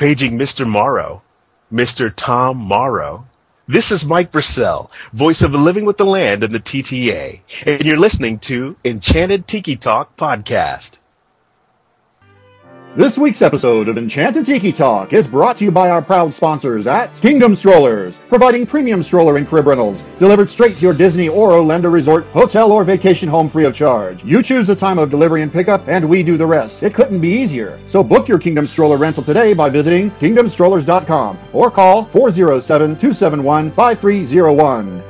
Paging Mr. Morrow, Mr. Tom Morrow. This is Mike Brassell, voice of Living with the Land and the TTA, and you're listening to Enchanted Tiki Talk Podcast. This week's episode of Enchanted Tiki Talk is brought to you by our proud sponsors at Kingdom Strollers, providing premium stroller and crib rentals delivered straight to your Disney or Orlando resort, hotel, or vacation home free of charge. You choose the time of delivery and pickup, and we do the rest. It couldn't be easier. So book your Kingdom Stroller rental today by visiting kingdomstrollers.com or call 407 271 5301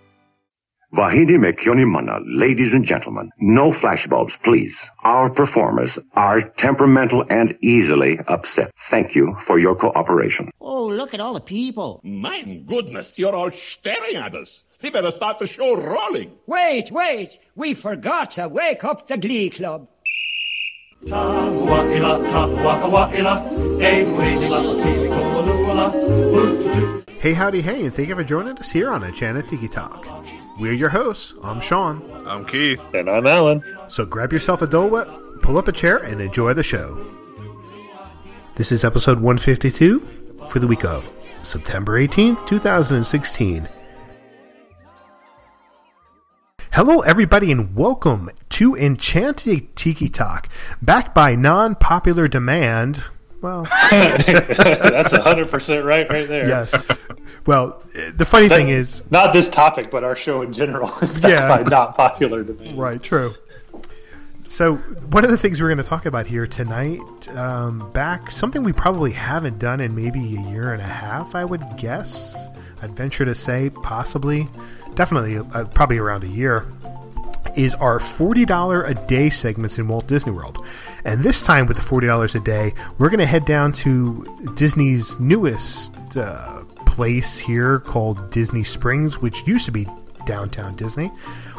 Vahidi Mekyoni Mana, ladies and gentlemen, no flashbulbs, please. Our performers are temperamental and easily upset. Thank you for your cooperation. Oh, look at all the people. My goodness, you're all staring at us. We better start the show rolling. Wait, wait, we forgot to wake up the Glee Club. Tahua'ila, tahua'awa'ila, Hey, howdy, hey, and thank you for joining us here on Enchanted Tiki Talk. We're your hosts. I'm Sean. I'm Keith. And I'm Alan. So grab yourself a Dole Whip, pull up a chair, and enjoy the show. This is episode 152 for the week of September 18th, 2016. Hello, everybody, and welcome to Enchanted Tiki Talk, backed by non popular demand. Well, that's hundred percent right, right there. Yes. Well, the funny That- thing is, not this topic, but our show in general is Yeah. not popular demand. right? True. So, one of the things we're going to talk about here tonight, um, back something we probably haven't done in maybe a year and a half, I would guess. I'd venture to say, possibly, definitely, uh, probably around a year, is our $40 a day segments in Walt Disney World. And this time, with the $40 a day, we're going to head down to Disney's newest uh, place here called Disney Springs, which used to be downtown Disney.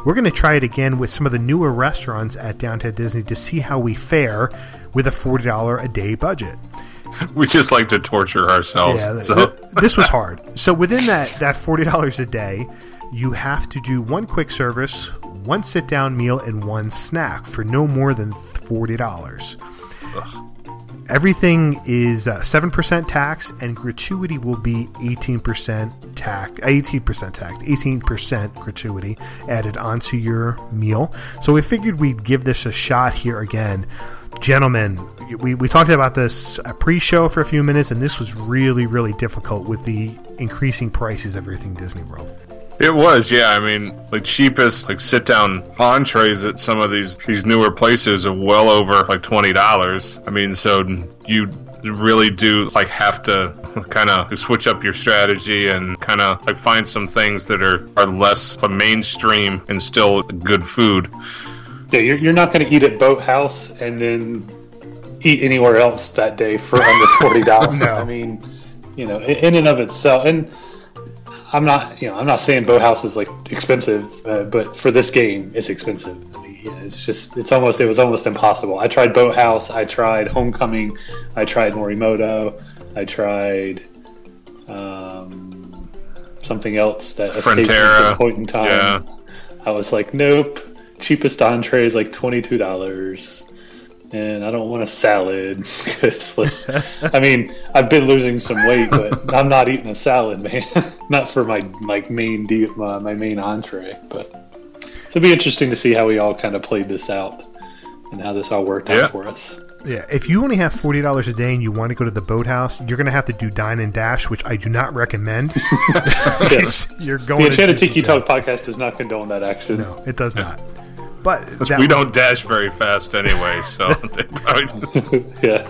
We're going to try it again with some of the newer restaurants at downtown Disney to see how we fare with a $40 a day budget. We just like to torture ourselves. Yeah, so this was hard. So within that that forty dollars a day, you have to do one quick service, one sit down meal, and one snack for no more than forty dollars. Everything is uh, seven percent tax, and gratuity will be eighteen percent tax. Eighteen percent tax. Eighteen percent gratuity added onto your meal. So we figured we'd give this a shot here again, gentlemen. We we talked about this uh, pre-show for a few minutes, and this was really really difficult with the increasing prices of everything Disney World. It was, yeah. I mean, like cheapest like sit down entrees at some of these these newer places are well over like twenty dollars. I mean, so you really do like have to kind of switch up your strategy and kind of like find some things that are are less mainstream and still good food. Yeah, you're, you're not going to eat at Boathouse and then eat anywhere else that day for under forty dollars. No. I mean, you know, in in and of itself, and I'm not, you know, I'm not saying Boathouse is like expensive, uh, but for this game, it's expensive. I mean, yeah, it's just, it's almost, it was almost impossible. I tried Boathouse, I tried Homecoming, I tried Morimoto, I tried um, something else that escaped me at this point in time. yeah. I was like, nope. Cheapest entree is like twenty two dollars, and I don't want a salad because let's. I mean, I've been losing some weight, but I'm not eating a salad, man. not for my like main de- my, my main entree, but so it'd be interesting to see how we all kind of played this out and how this all worked Yeah. out for us. Yeah, if you only have forty dollars a day and you want to go to the boathouse, you're going to have to do dine and dash, which I do not recommend. Yes. you're going. The to Enchanted Tiki Talk podcast does not condone that action. No, it does not. But 'Cause that we was- don't dash very fast anyway, so they probably, yeah,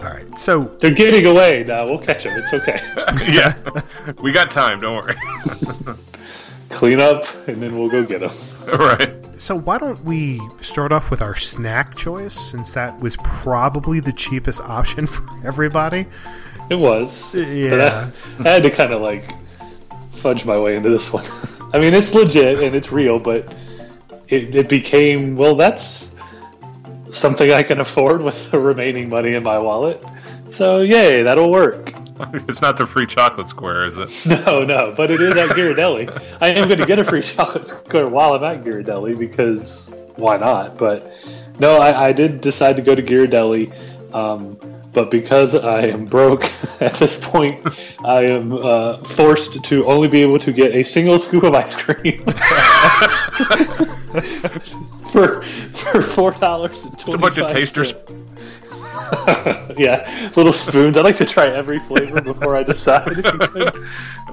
All right, so they're getting away now. We'll catch them. It's okay. yeah, we got time. Don't worry. Clean up, and then we'll go get them. right. so why don't we start off with our snack choice, since that was probably the cheapest option for everybody. It was. Yeah. But I, I had to kind of like fudge my way into this one. I mean, it's legit and it's real, but it, it became well. That's something I can afford with the remaining money in my wallet. So yay, that'll work. It's not the free chocolate square, is it? No, no, but it is at Ghirardelli. I am going to get a free chocolate square while I'm at Ghirardelli because why not? But no, I, I did decide to go to Ghirardelli. Um, but because I am broke at this point, I am uh, forced to only be able to get a single scoop of ice cream for for four dollars and twenty. a bunch of tasters. yeah, little spoons. I like to try every flavor before I decide. If you could.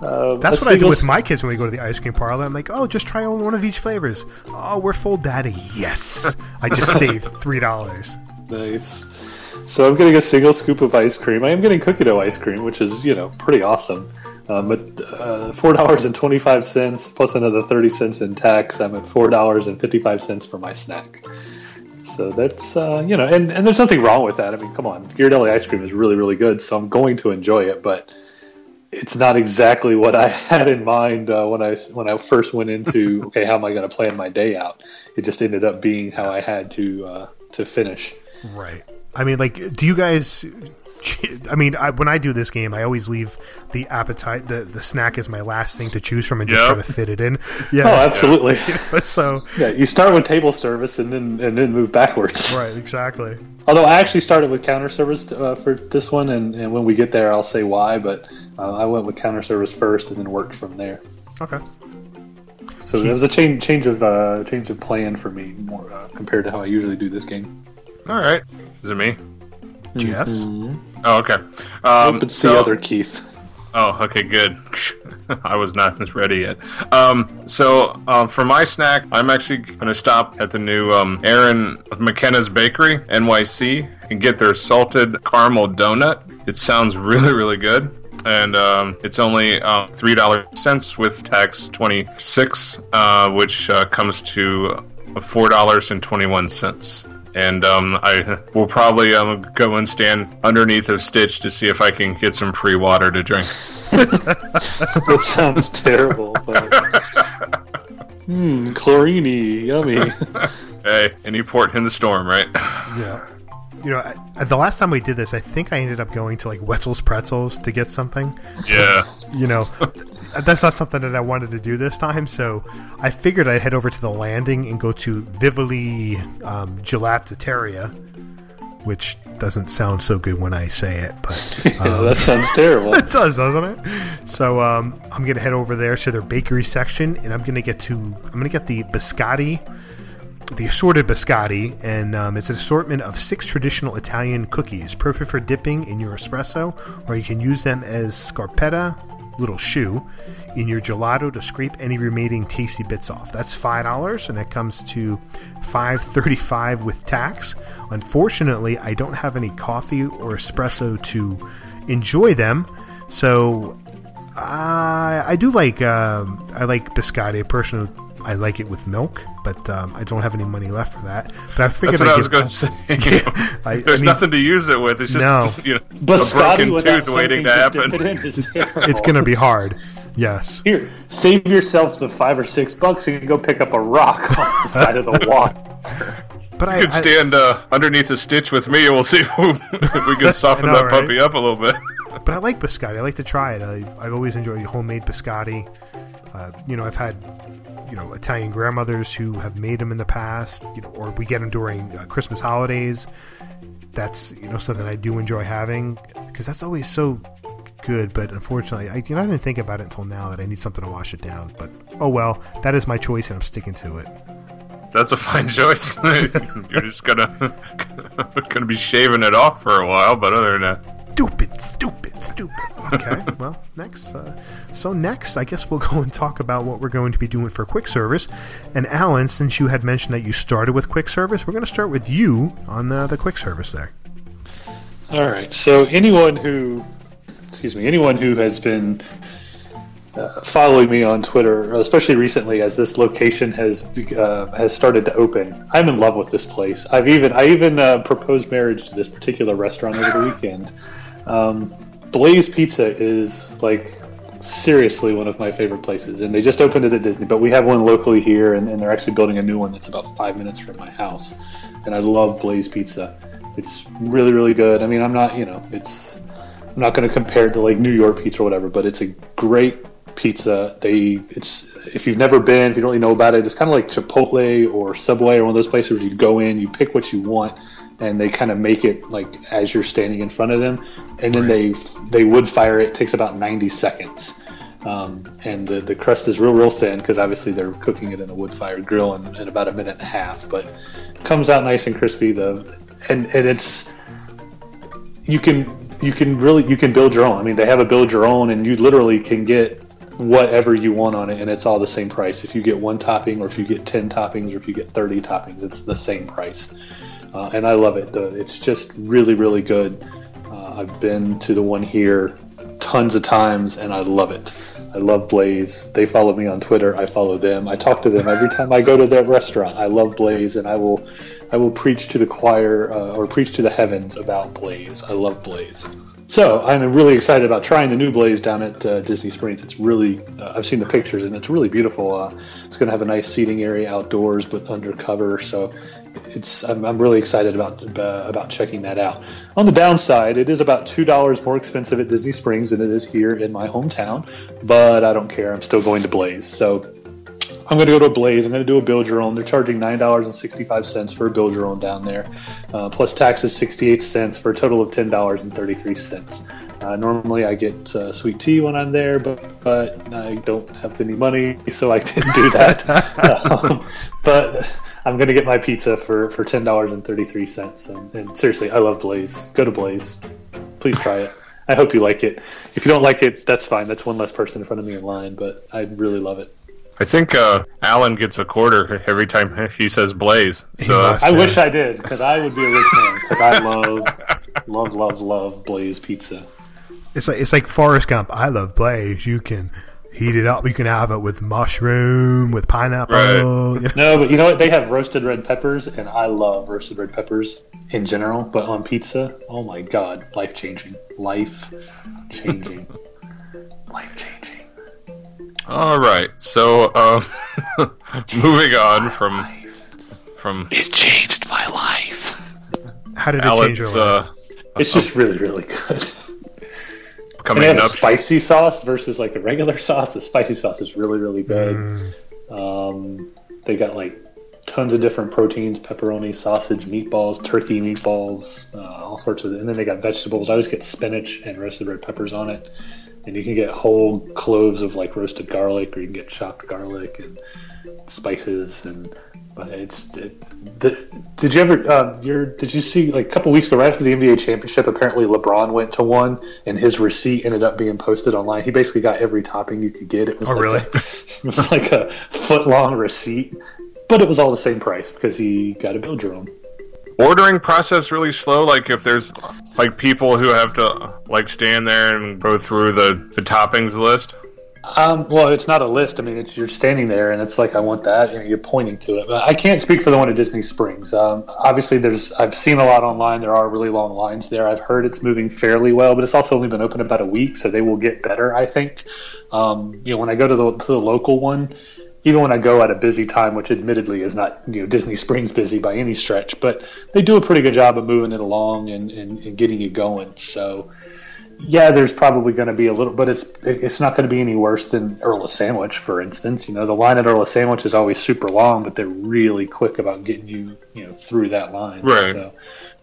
Um, That's what I do with my kids when we go to the ice cream parlor. I'm like, oh, just try one of each flavors. Oh, we're full, daddy. Yes, I just saved three dollars. Nice. So I'm getting a single scoop of ice cream. I am getting cookie dough ice cream, which is you know pretty awesome. Um, but uh, four dollars and twenty five cents plus another thirty cents in tax. I'm at four dollars and fifty five cents for my snack. So that's uh, you know, and, and there's nothing wrong with that. I mean, come on, Ghirardelli ice cream is really really good, so I'm going to enjoy it. But it's not exactly what I had in mind uh, when I when I first went into okay, how am I going to plan my day out? It just ended up being how I had to uh, to finish. Right. I mean, like, do you guys? I mean, I, when I do this game, I always leave the appetite, the the snack is my last thing to choose from, and just Yep. try to fit it in. Yeah, Oh, absolutely. so Yeah, you start with table service and then and then move backwards. right, exactly. Although I actually started with counter service uh, for this one, and, and when we get there, I'll say why. But uh, I went with counter service first, and then worked from there. Okay. So it was a change change of uh, change of plan for me, more uh, compared to how I usually do this game. All right. Is it me? Yes. Oh, okay. Um, Nope, it's so- the other Keith. Oh, okay, good. I was not as ready yet. Um, so um, for my snack, I'm actually going to stop at the new um, Erin McKenna's Bakery NYC and get their salted caramel donut. It sounds really, really good. And um, it's only uh, three dollars cents with tax twenty six, uh, which uh, comes to four dollars and twenty one cents. And um, I will probably um, go and stand underneath of Stitch to see if I can get some free water to drink. that sounds terrible. But... Hmm, chlorini, yummy. Hey, any port in the storm, right? Yeah. You know, I, the last time we did this, I think I ended up going to like Wetzel's Pretzels to get something. Yeah. You know, that's not something that I wanted to do this time, so I figured I'd head over to the landing and go to Vivoli um, Gelateria, which doesn't sound so good when I say it, but Yeah, um, that sounds terrible. it does, doesn't it? So um, I'm gonna head over there to their bakery section, and I'm gonna get to I'm gonna get the biscotti, the assorted biscotti, and um, it's an assortment of six traditional Italian cookies, perfect for dipping in your espresso, or you can use them as scarpetta, little shoe, in your gelato to scrape any remaining tasty bits off. That's five dollars, and it comes to five thirty-five with tax. Unfortunately, I don't have any coffee or espresso to enjoy them, so I I do like um, I like biscotti. Personally, I like it with milk, but um, I don't have any money left for that. But I figured That's what I'd I was going to say. Yeah, I- I There's mean- nothing to use it with. It's just No. you know, Biscotti a broken tooth waiting to happen. it in is terrible. It's gonna be hard. Yes. Here, save yourself the five or six bucks and go pick up a rock off the side of the water. But I, could stand uh, underneath a stitch with me, and we'll see if we can soften know, that right? puppy up a little bit. but I like biscotti. I like to try it. I, I've always enjoyed homemade biscotti. Uh, you know, I've had you know Italian grandmothers who have made them in the past. You know, or we get them during uh, Christmas holidays. That's you know something I do enjoy having because that's always so good. But unfortunately, I you know I didn't think about it until now that I need something to wash it down. But oh well, that is my choice and I'm sticking to it. That's a fine choice. You're just gonna gonna be shaving it off for a while, but other than that, stupid, stupid, stupid. Okay, well, next. Uh, so next, I guess we'll go and talk about what we're going to be doing for quick service. And Alan, since you had mentioned that you started with quick service, we're going to start with you on the, the quick service there. All right. So anyone who, excuse me, anyone who has been uh, following me on Twitter, especially recently, as this location has uh, has started to open, I'm in love with this place. I've even I even uh, proposed marriage to this particular restaurant over the weekend. Um, Blaze Pizza is like seriously one of my favorite places. And they just opened it at Disney, but we have one locally here, and, and they're actually building a new one that's about five minutes from my house. And I love Blaze Pizza. It's really, really good. I mean, I'm not, you know, it's I'm not going to compare it to like New York pizza or whatever, but it's a great pizza. They, it's if you've never been, if you don't really know about it, it's kind of like Chipotle or Subway or one of those places where you go in, you pick what you want, and they kind of make it like as you're standing in front of them, and then they they wood fire it. takes about 90 seconds. Um, and the, the crust is real, real thin because obviously they're cooking it in a wood fired grill in, in about a minute and a half. But comes out nice and crispy. The and, and it's you can you can really you can build your own. I mean, they have a build your own, and you literally can get whatever you want on it, and it's all the same price. If you get one topping, or if you get ten toppings, or if you get thirty toppings, it's the same price. Uh, and I love it. It's just really, really good. Uh, I've been to the one here tons of times, and I love it. I love Blaze. They follow me on Twitter. I follow them. I talk to them every time I go to their restaurant. I love Blaze, and I will I will preach to the choir uh, or preach to the heavens about Blaze. I love Blaze. So I'm really excited about trying the new Blaze down at uh, Disney Springs. It's really uh, I've seen the pictures and it's really beautiful. Uh, it's going to have a nice seating area outdoors, but undercover. So it's I'm, I'm really excited about uh, about checking that out. On the downside, it is about two dollars more expensive at Disney Springs than it is here in my hometown, but I don't care. I'm still going to Blaze. So I'm going to go to a Blaze. I'm going to do a build your own. They're charging nine dollars and sixty five cents for a build your own down there, uh, plus taxes sixty eight cents for a total of ten dollars and thirty three cents. Uh, normally, I get uh, sweet tea when I'm there, but, but I don't have any money, so I didn't do that. um, but I'm going to get my pizza for, for ten dollars and thirty three cents. And, and seriously, I love Blaze. Go to Blaze. Please try it. I hope you like it. If you don't like it, that's fine. That's one less person in front of me in line, but I really love it. I think uh, Alan gets a quarter every time he says Blaze. So I wish I did because I would be a rich man because I love, love, love, love Blaze pizza. It's like it's like Forrest Gump. I love Blaze. You can heat it up. You can have it with mushroom, with pineapple. Right. No, but you know what? They have roasted red peppers, and I love roasted red peppers in general. But on pizza, oh my god, life changing, life changing, life changing. All right, so uh, moving on from from it's changed my life. How did it Alan's, change your life? Uh, It's just really, really good. Coming and they have up. spicy sauce versus like a regular sauce. The spicy sauce is really, really good. Um, they got like tons of different proteins: pepperoni, sausage, meatballs, turkey meatballs, uh, all sorts of. And then they got vegetables. I always get spinach and roasted red peppers on it. And you can get whole cloves of like roasted garlic, or you can get chopped garlic and spices and. But it's it, did, did you ever um, your did you see like a couple weeks ago right after the NBA championship apparently LeBron went to one and his receipt ended up being posted online he basically got every topping you could get it was Oh, like really? a, it was like a foot long receipt but it was all the same price because he got to build your own ordering process really slow. Like if there's like people who have to like stand there and go through the, the toppings list. Um, well, it's not a list. I mean, it's you're standing there, and it's like I want that, you're pointing to it. But I can't speak for the one at Disney Springs. Um, obviously, there's I've seen a lot online. There are really long lines there. I've heard it's moving fairly well, but it's also only been open about a week, so they will get better. I think. Um, you know, when I go to the to the local one, even when I go at a busy time, which admittedly is not you know Disney Springs busy by any stretch, but they do a pretty good job of moving it along and, and, and getting it going. So yeah, there's probably going to be a little, but it's it's not going to be any worse than Earl of Sandwich, for instance. You know, the line at Earl of Sandwich is always super long, but they're really quick about getting you you know through that line. Right. So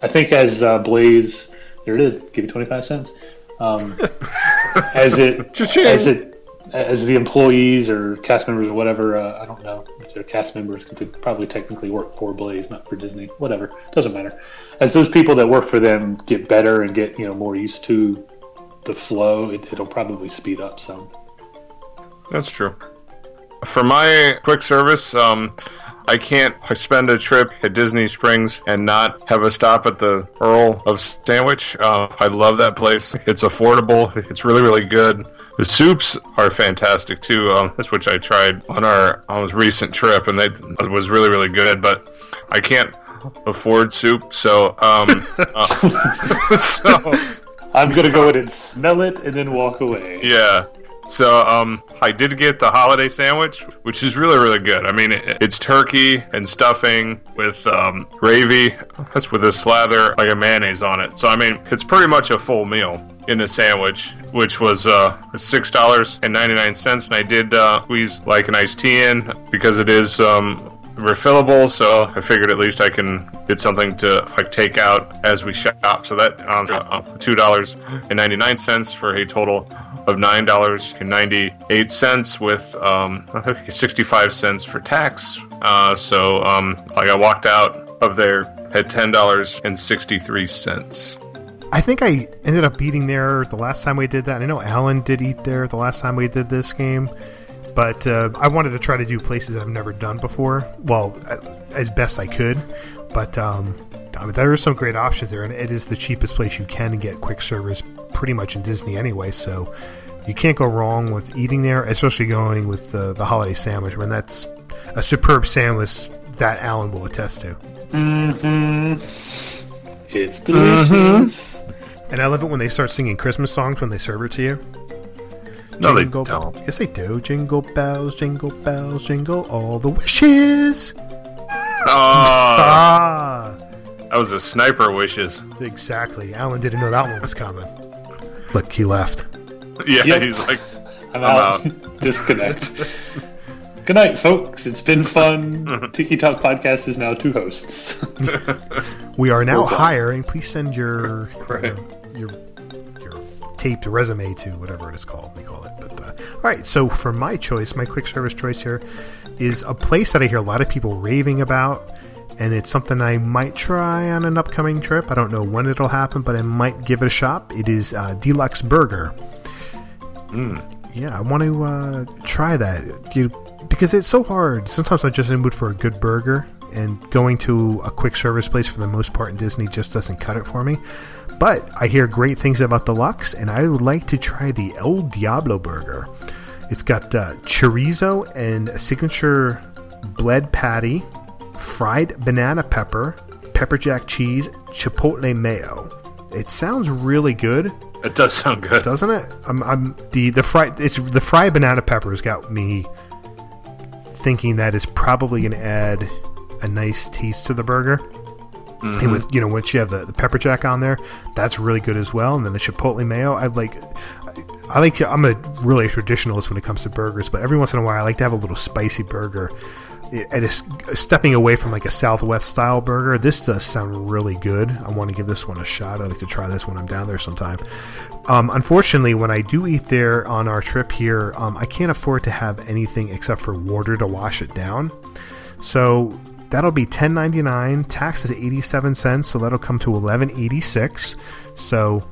I think as uh, Blaze, there it is, give you twenty five cents. Um, as it as it as the employees or cast members or whatever, uh, I don't know if they're cast members because they probably technically work for Blaze, not for Disney. Whatever, doesn't matter. As those people that work for them get better and get you know more used to the flow, it, it'll probably speed up some. That's true. For my quick service, um, I can't spend a trip at Disney Springs and not have a stop at the Earl of Sandwich. Uh, I love that place. It's affordable. It's really, really good. The soups are fantastic too. Um, that's which I tried on our on recent trip, and they it was really, really good. But I can't afford soup, so um, uh, so I'm gonna go in and smell it and then walk away. yeah. So um, I did get the holiday sandwich, which is really really good. I mean, it, it's turkey and stuffing with um, gravy. That's with a slather like a mayonnaise on it. So I mean, it's pretty much a full meal in a sandwich, which was uh, six dollars and ninety nine cents. And I did uh, squeeze like an iced tea in because it is um, refillable. So I figured at least I can get something to like take out as we shop. So that um, uh, two dollars and ninety nine cents for a total of nine dollars and ninety eight cents with um, sixty five cents for tax. Uh, so um, like I walked out of there at ten dollars and sixty three cents. I think I ended up eating there the last time we did that. I know Alan did eat there the last time we did this game, but uh, I wanted to try to do places that I've never done before. Well, as best I could, but um, I mean, there are some great options there, and it is the cheapest place you can get quick service pretty much in Disney anyway. So you can't go wrong with eating there, especially going with the, the holiday sandwich. I mean, that's a superb sandwich that Alan will attest to. Mm-hmm. It's delicious. Mm-hmm. And I love it when they start singing Christmas songs when they serve it to you. No, they Jingle- don't. Yes, they do. Jingle bells, jingle bells, jingle all the wishes. Ah, Ah, that was a sniper wishes. exactly. Alan didn't know that one was coming. Look, he left. Yeah, Yep. he's like, I'm, I'm out. Disconnect. Good night, folks. It's been fun. Tiki Talk Podcast is now two hosts. We are now Okay. hiring. Please send your Right. your your taped resume to whatever it is called. We call it. But uh, all right. So for my choice, my quick service choice here is a place that I hear a lot of people raving about, and it's something I might try on an upcoming trip. I don't know when it'll happen, but I might give it a shot. It is uh, D-Luxe Burger. Yeah, I want to uh, try that you, because it's so hard. Sometimes I'm just in the mood for a good burger, and going to a quick service place for the most part in Disney just doesn't cut it for me. But I hear great things about D-Luxe, and I would like to try the El Diablo burger. It's got uh, chorizo and a signature bled patty, fried banana pepper, pepper jack cheese, chipotle mayo. It sounds really good it does sound good. doesn't it? I'm, I'm the the fried it's the fried banana peppers got me thinking that it's probably gonna add a nice taste to the burger. And with you know once you have the, the pepper jack on there, that's really good as well. And then the chipotle mayo, I like. I like. I'm a really traditionalist when it comes to burgers, but every once in a while, I like to have a little spicy burger. And it's stepping away from like a Southwest style burger. This does sound really good. I want to give this one a shot. I'd like to try this when I'm down there sometime. Um, unfortunately, when I do eat there on our trip here, um, I can't afford to have anything except for water to wash it down. So that'll be ten ninety nine. Tax is eighty seven cents, so that'll come to eleven eighty six. So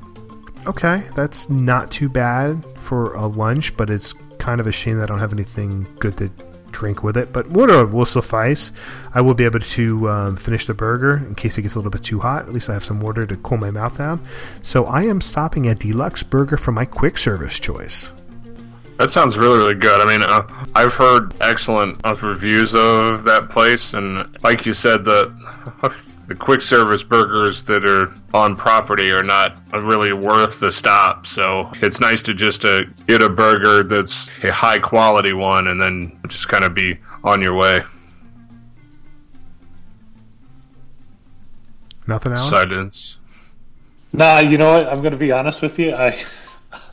okay, that's not too bad for a lunch, but it's kind of a shame that I don't have anything good to drink with it. But water will suffice. I will be able to um, finish the burger in case it gets a little bit too hot. At least I have some water to cool my mouth down. So I am stopping at D-Luxe Burger for my quick service choice. That sounds really, really good. I mean, uh, I've heard excellent uh, reviews of that place, and like you said, the the quick service burgers that are on property are not really worth the stop. So it's nice to just uh, get a burger that's a high quality one, and then just kind of be on your way. Nothing else. Silence. nah, you know what? I'm going to be honest with you. I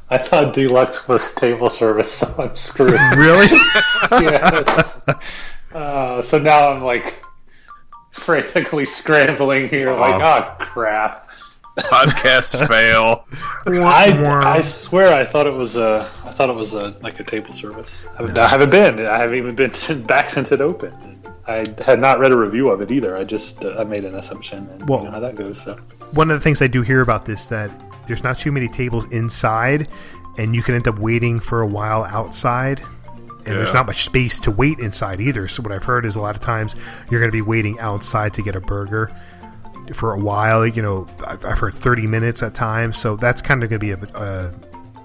I thought D-Luxe was table service, so I'm screwed. Really? yes. Uh, so now I'm like frantically scrambling here, like, oh crap. Podcast fail. I, I swear I thought it was a I thought it was a like a table service. I haven't, I haven't been. I haven't even been to, back since it opened. I had not read a review of it either. I just uh, I made an assumption and Well- you know how that goes. So one of the things I do hear about this that there's not too many tables inside, and you can end up waiting for a while outside. And there's not much space to wait inside either. So what I've heard is a lot of times you're going to be waiting outside to get a burger for a while. You know, I've, I've heard 30 minutes at times. So that's kind of going to be a, a,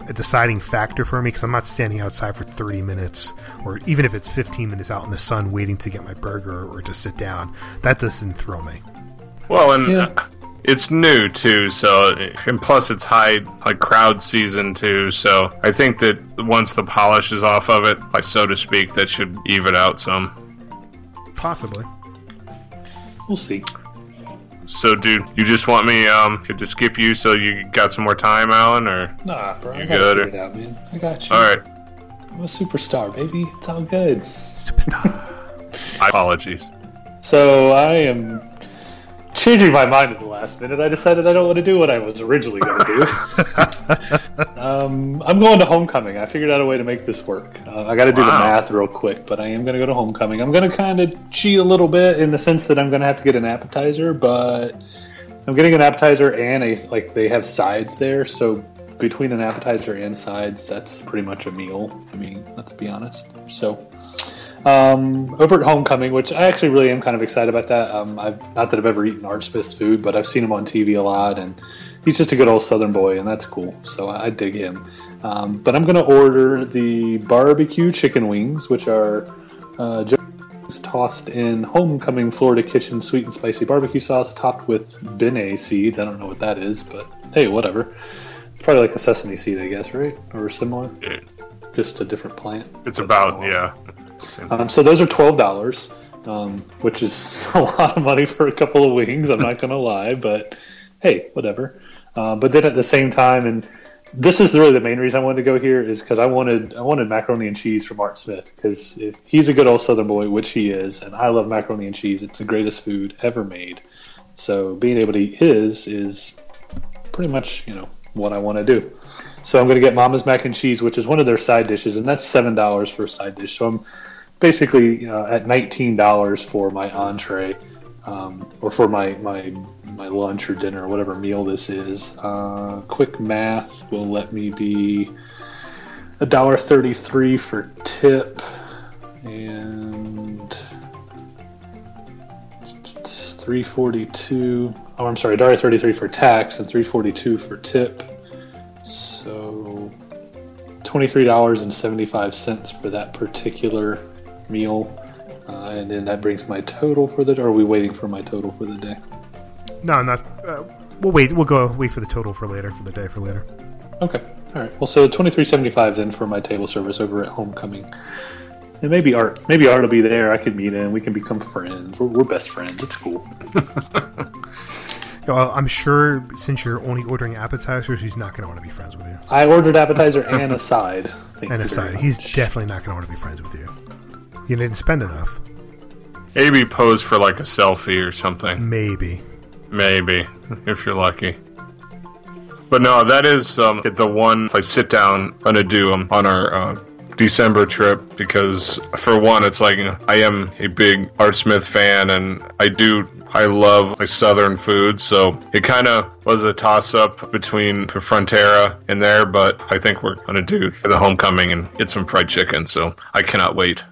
a deciding factor for me because I'm not standing outside for 30 minutes or even if it's 15 minutes out in the sun waiting to get my burger or to sit down. That doesn't throw me. Well, and Yeah. It's new too, so and plus it's high like crowd season too. So I think that once the polish is off of it, like so to speak, that should even out some. Possibly. We'll see. So, dude, you just want me um to skip you so you got some more time, Alan, or Nah, bro. You I good, or- out, man. I got you. all right? I'm a superstar, baby. It's all good. Superstar. Apologies. So I am changing my mind at the last minute. I decided I don't want to do what I was originally going to do. um, I'm going to homecoming. I figured out a way to make this work. Uh, I got to do the math real quick, but I am going to go to homecoming. I'm going to kind of cheat a little bit in the sense that I'm going to have to get an appetizer, but I'm getting an appetizer and a like they have sides there, so between an appetizer and sides, that's pretty much a meal. I mean, let's be honest. So um, over at Homecoming, which I actually really am kind of excited about that. Um, I've not that I've ever eaten Art Smith's food, but I've seen him on TV a lot, and he's just a good old Southern boy, and that's cool. So I, I dig him. Um, but I'm going to order the barbecue chicken wings, which are uh, just tossed in Homecoming Florida Kitchen sweet and spicy barbecue sauce, topped with benne seeds. I don't know what that is, but hey, whatever. It's probably like a sesame seed, I guess, right, or similar. Yeah. Just a different plant. It's about yeah. Um, so those are twelve dollars, um, which is a lot of money for a couple of wings. I'm not going to lie, but hey, whatever. Uh, but then at the same time, and this is really the main reason I wanted to go here is because I wanted I wanted macaroni and cheese from Art Smith because if he's a good old Southern boy, which he is, and I love macaroni and cheese. It's the greatest food ever made. So being able to eat his is pretty much you know what I want to do. So I'm going to get Mama's mac and cheese, which is one of their side dishes, and that's seven dollars for a side dish. So I'm basically uh, at nineteen dollars for my entree, um, or for my my my lunch or dinner or whatever meal this is. Uh, quick math will let me be a dollar thirty three for tip, and three forty two. Oh, I'm sorry, dollar thirty three for tax and three forty two for tip. So twenty-three dollars and seventy-five cents for that particular meal, uh, and then that brings my total for the. Are we waiting for my total for the day? No, not. Uh, we'll wait. We'll go wait for the total for later for the day for later. Okay, all right. Well, so twenty-three seventy-five then for my table service over at Homecoming, and maybe Art. Maybe Art will be there. I could meet him. We can become friends. We're, we're best friends. It's cool. Well, I'm sure since you're only ordering appetizers, he's not going to want to be friends with you. I ordered appetizer and a side. And you side. he's definitely not going to want to be friends with you. You didn't spend enough. Maybe pose for like a selfie or something. Maybe. Maybe if you're lucky. But no, that is um, the one like sit down gonna do um, on our uh, December trip because for one, it's like I am a big Art Smith fan and I do I love like Southern food, so it kind of was a toss up between Frontera and there, but I think we're gonna do the homecoming and get some fried chicken, so I cannot wait.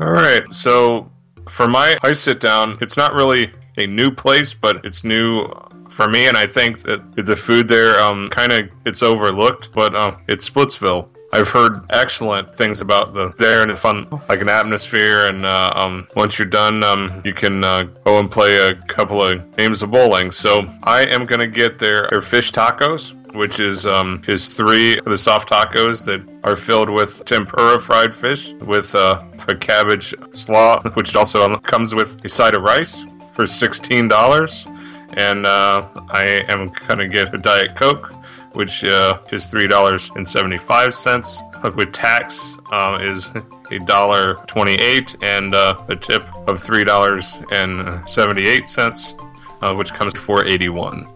All right, so for my I sit down, it's not really a new place, but it's new for me, and I think that the food there um, kind of it's overlooked, but um, it's Splitsville. I've heard excellent things about the there and it's fun, like an atmosphere. And uh, um, once you're done, um, you can uh, go and play a couple of games of bowling. So I am gonna get their, their fish tacos, which is um, three of the soft tacos that are filled with tempura fried fish with uh, a cabbage slaw, which also comes with a side of rice for sixteen dollars. And uh, I am gonna get a diet coke which uh, is three dollars and seventy five cents. With tax, uh, is a dollar twenty eight, and uh, a tip of three dollars and seventy eight cents, uh, which comes to four eighty one.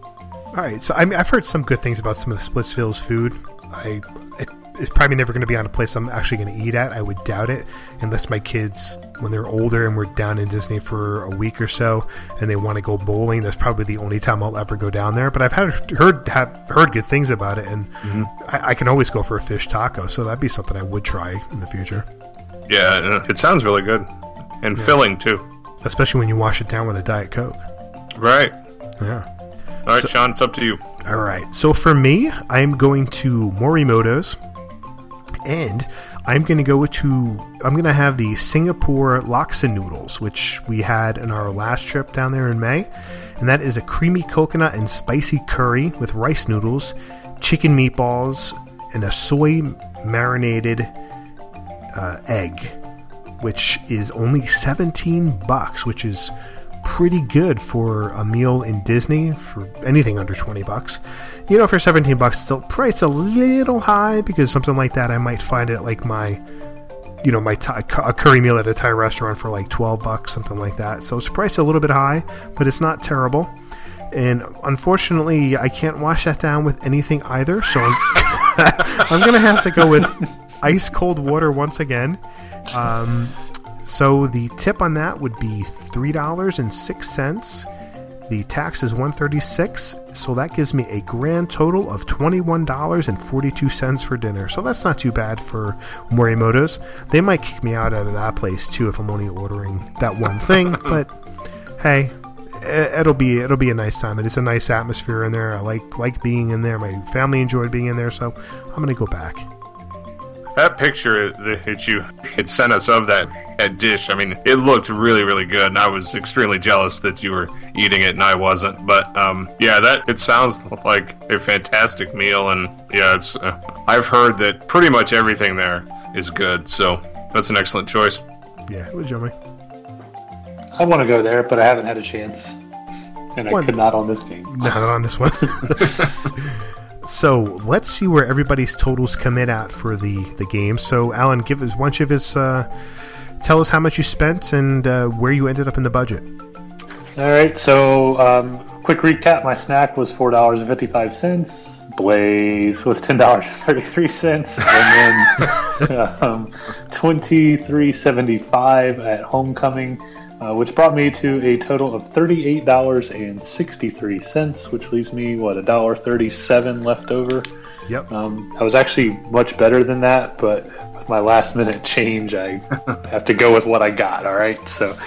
All right, so I mean, I've heard some good things about some of the Splitsville's food. I it, it's probably never going to be on a place I'm actually going to eat at. I would doubt it, unless my kids, when they're older and we're down in Disney for a week or so, and they want to go bowling. That's probably the only time I'll ever go down there. But I've had heard have heard good things about it, and mm-hmm. I, I can always go for a fish taco. So that'd be something I would try in the future, Yeah, it sounds really good and filling too. especially when you wash it down with a diet coke. Right. Yeah. All right, Sean, it's up to you. All right. So for me, I'm going to Morimoto's, and I'm going to go to I'm going to have the Singapore laksa noodles, which we had in our last trip down there in May, and that is a creamy coconut and spicy curry with rice noodles, chicken meatballs, and a soy marinated uh, egg, which is only 17 bucks, which is pretty good for a meal in Disney for anything under 20 bucks. You know, for 17 bucks, it's still price a little high because something like that I might find it like my, you know, my Thai, a curry meal at a Thai restaurant for like 12 bucks, something like that. So it's priced a little bit high, but it's not terrible. And unfortunately, I can't wash that down with anything either. So I'm, I'm going to have to go with ice cold water once again. Um, so the tip on that would be three dollars and six cents. The tax is one thirty six, so that gives me a grand total of twenty one dollars and forty two cents for dinner. So that's not too bad for Morimoto's. They might kick me out out of that place too if I'm only ordering that one thing, but hey, it'll be it'll be a nice time. It's a nice atmosphere in there. I like like being in there. My family enjoyed being in there, so I'm gonna go back. That picture that you had sent us of that, that dish, I mean, it looked really, really good, and I was extremely jealous that you were eating it and I wasn't. But um, yeah, that it sounds like a fantastic meal, and yeah, it's. Uh, I've heard that pretty much everything there is good, so that's an excellent choice. Yeah, it was yummy. I want to go there, but I haven't had a chance, and I could not on this game. Not on this one. So let's see where everybody's totals come in at for the, the game. So Alan, give us one of his. Uh, tell us how much you spent and uh, where you ended up in the budget. All right. So um, quick recap: my snack was four dollars and fifty five cents. Blaze was ten dollars and thirty three cents, and then um, twenty three seventy five at Homecoming. Uh, which brought me to a total of thirty-eight dollars and sixty-three cents, which leaves me what a dollar thirty-seven left over. Yep. Um, I was actually much better than that, but with my last-minute change, I have to go with what I got. All right, so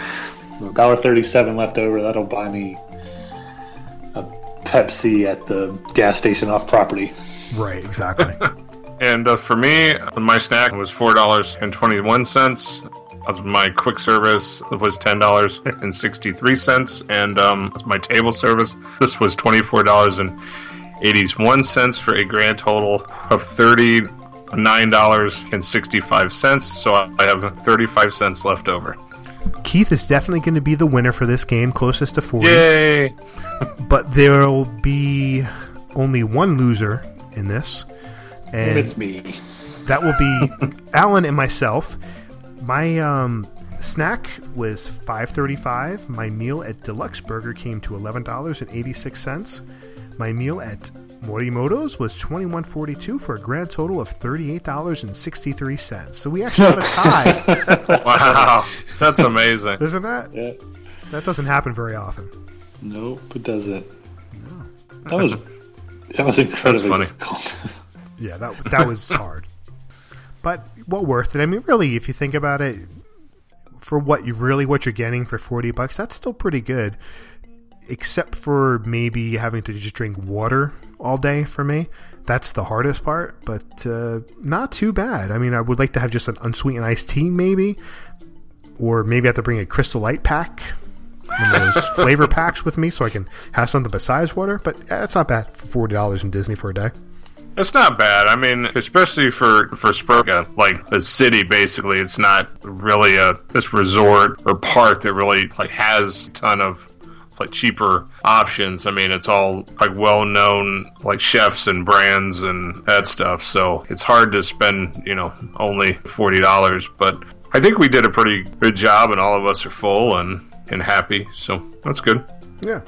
dollar thirty-seven left over. That'll buy me a Pepsi at the gas station off property. Right. Exactly. and uh, for me, my snack was four dollars and twenty-one cents my quick service was ten dollars and sixty three cents, and um, my table service this was twenty four dollars and eighty one cents for a grand total of thirty nine dollars and sixty five cents. So I have thirty five cents left over. Keith is definitely going to be the winner for this game, closest to forty. Yay! but there will be only one loser in this, and it's me. That will be Alan and myself. My um, snack was five thirty five. My meal at D-Luxe Burger came to eleven dollars and eighty six cents. My meal at Morimoto's was twenty one forty two for a grand total of thirty eight dollars and sixty three cents. So we actually have a tie. wow, that's amazing, isn't that? Yeah. That doesn't happen very often. Nope, it doesn't. No. That was that was incredibly funny. difficult. yeah, that that was hard but well worth it. I mean, really, if you think about it, for what you really what you're getting for forty bucks, that's still pretty good. Except for maybe having to just drink water all day for me. That's the hardest part, but uh, not too bad. I mean, I would like to have just an unsweetened iced tea, maybe, or maybe I have to bring a Crystal Light pack, one of those flavor packs with me, so I can have something besides water. But that's not bad for forty dollars in Disney for a day. It's not bad. I mean, especially for for Spurga, like the city, basically, it's not really a this resort or park that really like has a ton of like cheaper options. I mean, it's all like well known like chefs and brands and that stuff. So it's hard to spend you know only forty dollars. But I think we did a pretty good job, and all of us are full and and happy. So that's good. Yeah,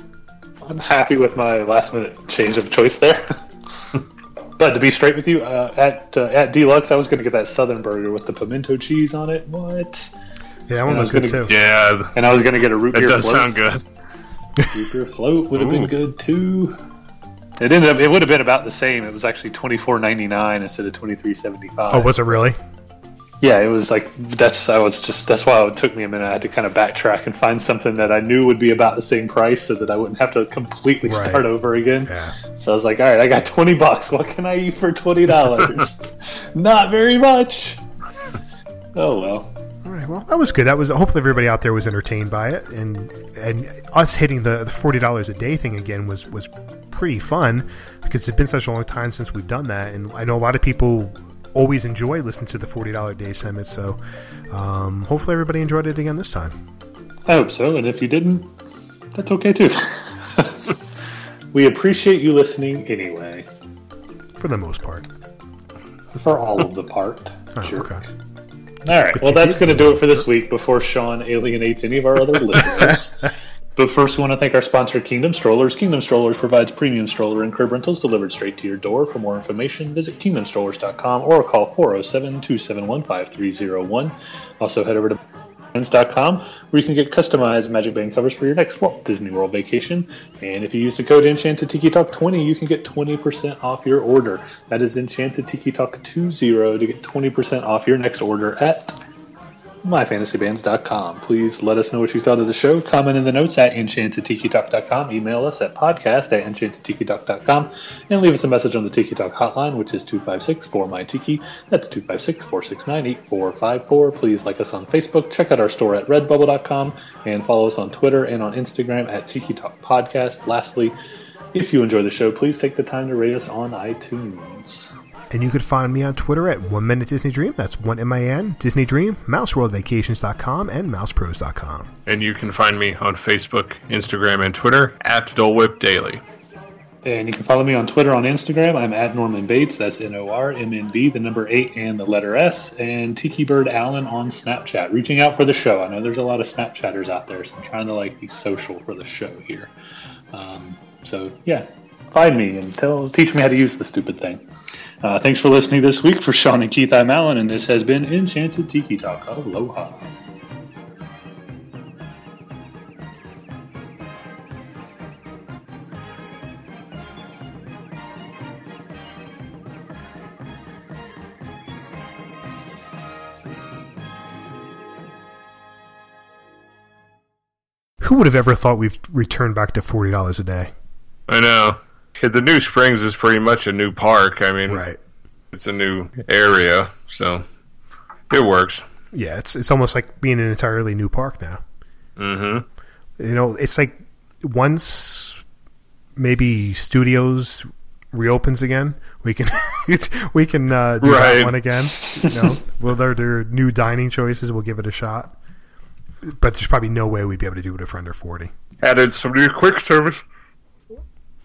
I'm happy with my last minute change of choice there. But to be straight with you, uh, at uh, at D-Luxe, I was going to get that Southern burger with the pimento cheese on it. What? Yeah, that one was, good gonna, too. Yeah, and I was going to get a root beer. It does float. sound good. root beer float would have been good too. It ended up. It would have been about the same. It was actually twenty four ninety nine instead of twenty three seventy five. Oh, was it really? Yeah, it was like that's. I was just that's why it took me a minute. I had to kind of backtrack and find something that I knew would be about the same price, so that I wouldn't have to completely Right. start over again. Yeah. So I was like, all right, I got twenty bucks. What can I eat for twenty dollars? Not very much. Oh well. All right, well, that was good. That was hopefully everybody out there was entertained by it, and and us hitting the, the forty dollars a day thing again was was pretty fun because it's been such a long time since we've done that, and I know a lot of people always enjoy listening to the forty dollar day Summit. So um, hopefully everybody enjoyed it again this time. I hope so, and if you didn't, that's okay too. we appreciate you listening anyway. For the most part. For all of the part. Oh, Jerk. okay. All right. Well, that's going to do it for this week before Sean alienates any of our other listeners. But first, we want to thank our sponsor, Kingdom Strollers. Kingdom Strollers provides premium stroller and crib rentals delivered straight to your door. For more information, visit kingdomstrollers.com or call 407 271 5301. Also, head over to Bands.com, where you can get customized Magic Band covers for your next Walt Disney World vacation. And if you use the code Enchanted Tiki Talk 20, you can get 20% off your order. That is Enchanted Tiki Talk 20 to get 20% off your next order at myfantasybands.com. Please let us know what you thought of the show. Comment in the notes at enchantedtikitalk.com. Email us at podcast at enchantedtikitalk.com. And leave us a message on the Tiki Talk hotline, which is 256 4 my tiki That's 256 469 8454. Please like us on Facebook. Check out our store at redbubble.com. And follow us on Twitter and on Instagram at Tiki Talk Podcast. Lastly, if you enjoy the show, please take the time to rate us on iTunes. And you could find me on Twitter at One Minute Disney Dream. That's one M I N Disney Dream, MouseWorldVacations.com, and MousePros.com. And you can find me on Facebook, Instagram, and Twitter at Dole Whip Daily. And you can follow me on Twitter on Instagram. I'm at Norman Bates. That's N O R M N B, the number eight and the letter S. And Tiki Bird Allen on Snapchat. Reaching out for the show. I know there's a lot of Snapchatters out there, so I'm trying to like be social for the show here. Um, so yeah, find me and tell teach me how to use the stupid thing. Uh, thanks for listening this week. For Sean and Keith, I'm Alan, and this has been Enchanted Tiki Talk. Aloha. Who would have ever thought we've returned back to forty dollars a day? I know. The New Springs is pretty much a new park. I mean, Right. it's a new area, so it works. Yeah, it's it's almost like being an entirely new park now. Mm-hmm. You know, it's like once maybe studios reopens again, we can we can uh, do Right. that one again. You know, well, there there new dining choices. We'll give it a shot. But there's probably no way we'd be able to do it for under forty. Added some new quick service.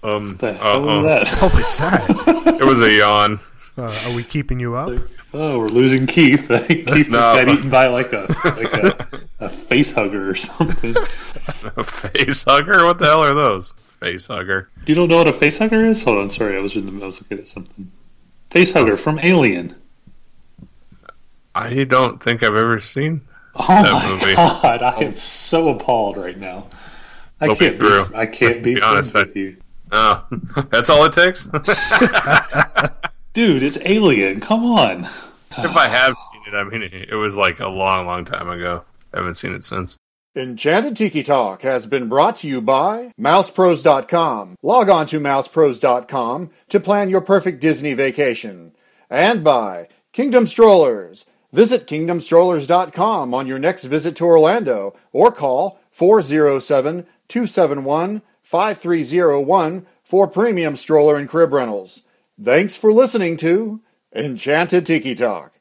Um, The hell uh-oh. that? What was that? It was a yawn. Uh, are we keeping you up? Oh, we're losing Keith. Keith No. just got eaten by like a like a, a face hugger or something. A face hugger? What the hell are those? Face hugger. You don't know what a face hugger is? Hold on, sorry, I was in the I was looking at something. Face hugger from Alien. I don't think I've ever seen Oh that my movie. god, I am so appalled right now. I Look me can't through. be, I can't be, Be honest, friends with you. Oh, that's all it takes? Dude, it's Alien. Come on. if I have seen it, I mean, it was like a long, long time ago. I haven't seen it since. Enchanted Tiki Talk has been brought to you by MousePros.com. Log on to MousePros.com to plan your perfect Disney vacation. And by Kingdom Strollers. Visit KingdomStrollers.com on your next visit to Orlando or call 407 271 5301 for premium stroller and crib rentals. Thanks for listening to Enchanted Tiki Talk.